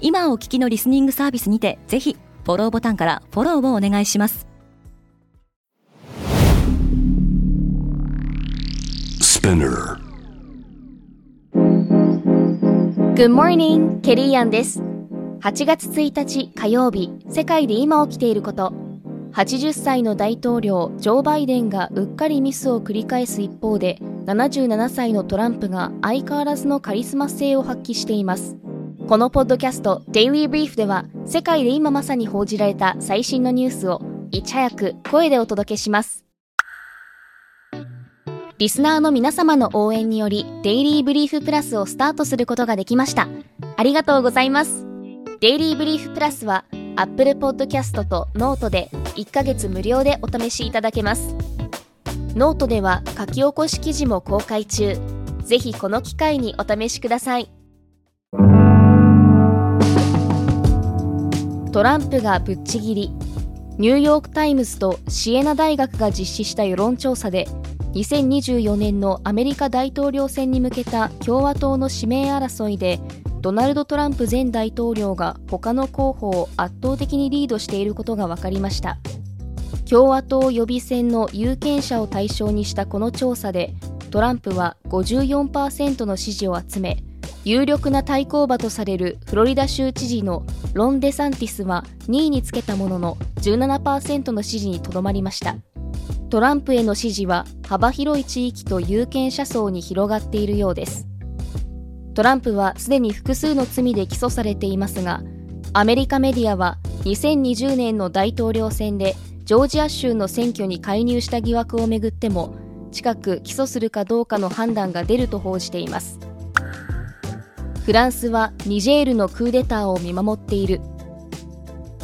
今お聞きのリスニングサービスにてぜひフォローボタンからフォローをお願いします Spinner. Good morning, ケリーアンです。8月1日火曜日、世界で今起きていること。80歳の大統領、ジョー・バイデンがうっかりミスを繰り返す一方で、77歳のトランプが相変わらずのカリスマ性を発揮しています。このポッドキャスト、デイリーブリーフでは、世界で今まさに報じられた最新のニュースを、いち早く声でお届けします。リスナーの皆様の応援により、デイリーブリーフプラスをスタートすることができました。ありがとうございます。デイリーブリーフプラスは、Apple Podcast と Note で1ヶ月無料でお試しいただけます。ノートでは書き起こし記事も公開中。ぜひこの機会にお試しください。トランプがぶっちぎり。ニューヨークタイムズとシエナ大学が実施した世論調査で、2024年のアメリカ大統領選に向けた共和党の指名争いでドナルド・トランプ前大統領が他の候補を圧倒的にリードしていることが分かりました共和党予備選の有権者を対象にしたこの調査でトランプは54%の支持を集め有力な対抗馬とされるフロリダ州知事のロン・デサンティスは2位につけたものの17%の支持にとどまりました。トランプへの支持は幅広い地域と有権者層に広がっているようです。トランプはすでに複数の罪で起訴されていますがアメリカメディアは2020年の大統領選でジョージア州の選挙に介入した疑惑をめぐっても近く起訴するかどうかの判断が出ると報じています。フランスはニジェールのクーデターを見守っている。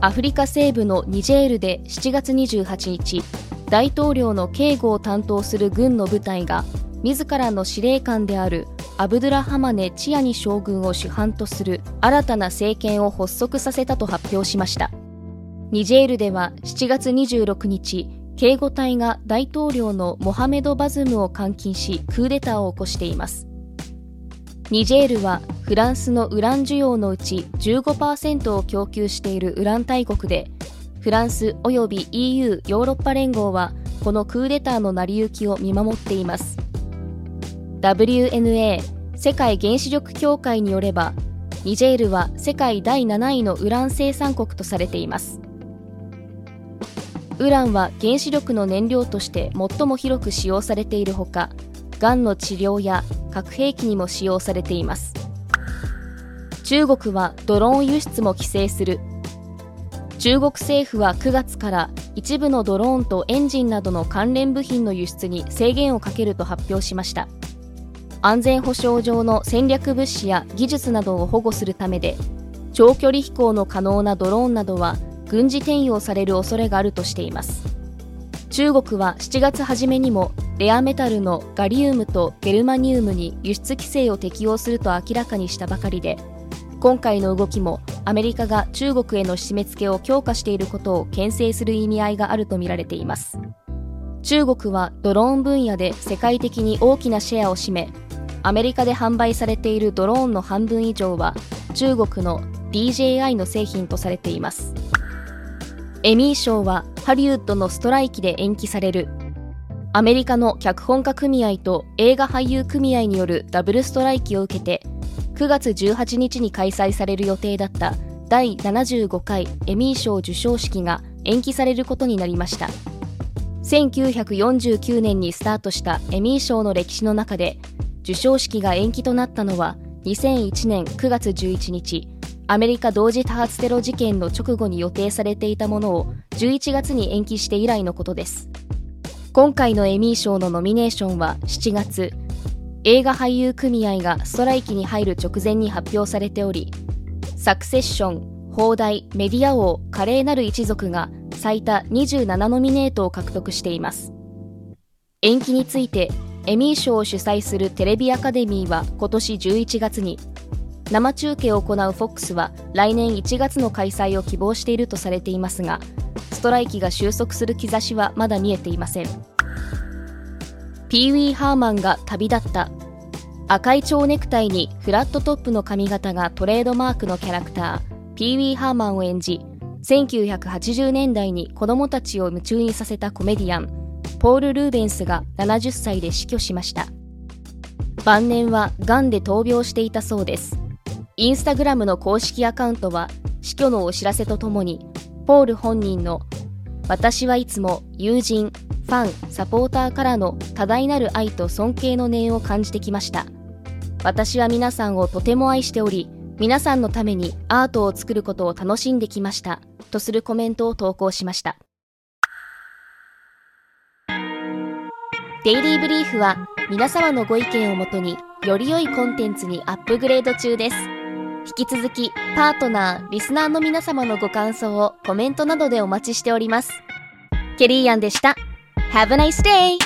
アフリカ西部のニジェールで7月28日大統領の警護を担当する軍の部隊が自らの司令官であるアブドゥラハマネ・チアニ将軍を主犯とする新たな政権を発足させたと発表しました。ニジェールでは7月26日警護隊が大統領のモハメド・バズムを監禁しクーデターを起こしています。ニジェールはフランスのウラン需要のうち15%を供給しているウラン大国でフランスおよび EU ヨーロッパ連合はこのクーデターの成り行きを見守っています。WNA 世界原子力協会によればニジェールは世界第7位のウラン生産国とされています。ウランは原子力の燃料として最も広く使用されているほかがんの治療や核兵器にも使用されています。中国はドローン輸出も規制する。中国政府は9月から一部のドローンとエンジンなどの関連部品の輸出に制限をかけると発表しました。安全保障上の戦略物資や技術などを保護するためで長距離飛行の可能なドローンなどは軍事転用される恐れがあるとしています。中国は7月初めにもレアメタルのガリウムとゲルマニウムに輸出規制を適用すると明らかにしたばかりで今回の動きもアメリカが中国への締め付けを強化していることを牽制する意味合いがあるとみられています。中国はドローン分野で世界的に大きなシェアを占めアメリカで販売されているドローンの半分以上は中国の DJI の製品とされています。エミー賞はハリウッドのストライキで延期されるアメリカの脚本家組合と映画俳優組合によるダブルストライキを受けて9月18日に開催される予定だった第75回エミー賞授賞式が延期されることになりました。1949年にスタートしたエミー賞の歴史の中で授賞式が延期となったのは2001年9月11日アメリカ同時多発テロ事件の直後に予定されていたものを11月に延期して以来のことです。今回のエミー賞のノミネーションは7月。映画俳優組合がストライキに入る直前に発表されておりサクセッション放題メディア王華麗なる一族が最多27ノミネートを獲得しています。延期についてエミー賞を主催するテレビアカデミーは今年11月に生中継を行う FOX は来年1月の開催を希望しているとされていますがストライキが収束する兆しはまだ見えていません。ピーウィー・ハーマンが旅立った。赤い蝶ネクタイにフラットトップの髪型がトレードマークのキャラクターピーウィー・ハーマンを演じ1980年代に子供たちを夢中にさせたコメディアンポール・ルーベンスが70歳で死去しました。晩年は癌で闘病していたそうです。インスタグラムの公式アカウントは死去のお知らせとともにポール本人の私はいつも友人、ファン、サポーターからの多大なる愛と尊敬の念を感じてきました。私は皆さんをとても愛しており皆さんのためにアートを作ることを楽しんできましたとするコメントを投稿しました。デイリーブリーフは皆様のご意見をもとにより良いコンテンツにアップグレード中です。引き続きパートナー、リスナーの皆様のご感想をコメントなどでお待ちしております。ケリーアンでした。Have a nice day!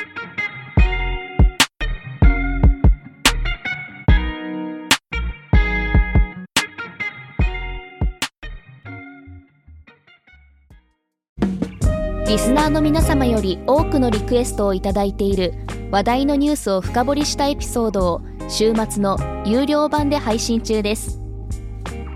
リスナーの皆様より多くのリクエストをいただいている話題のニュースを深掘りしたエピソードを週末の有料版で配信中です。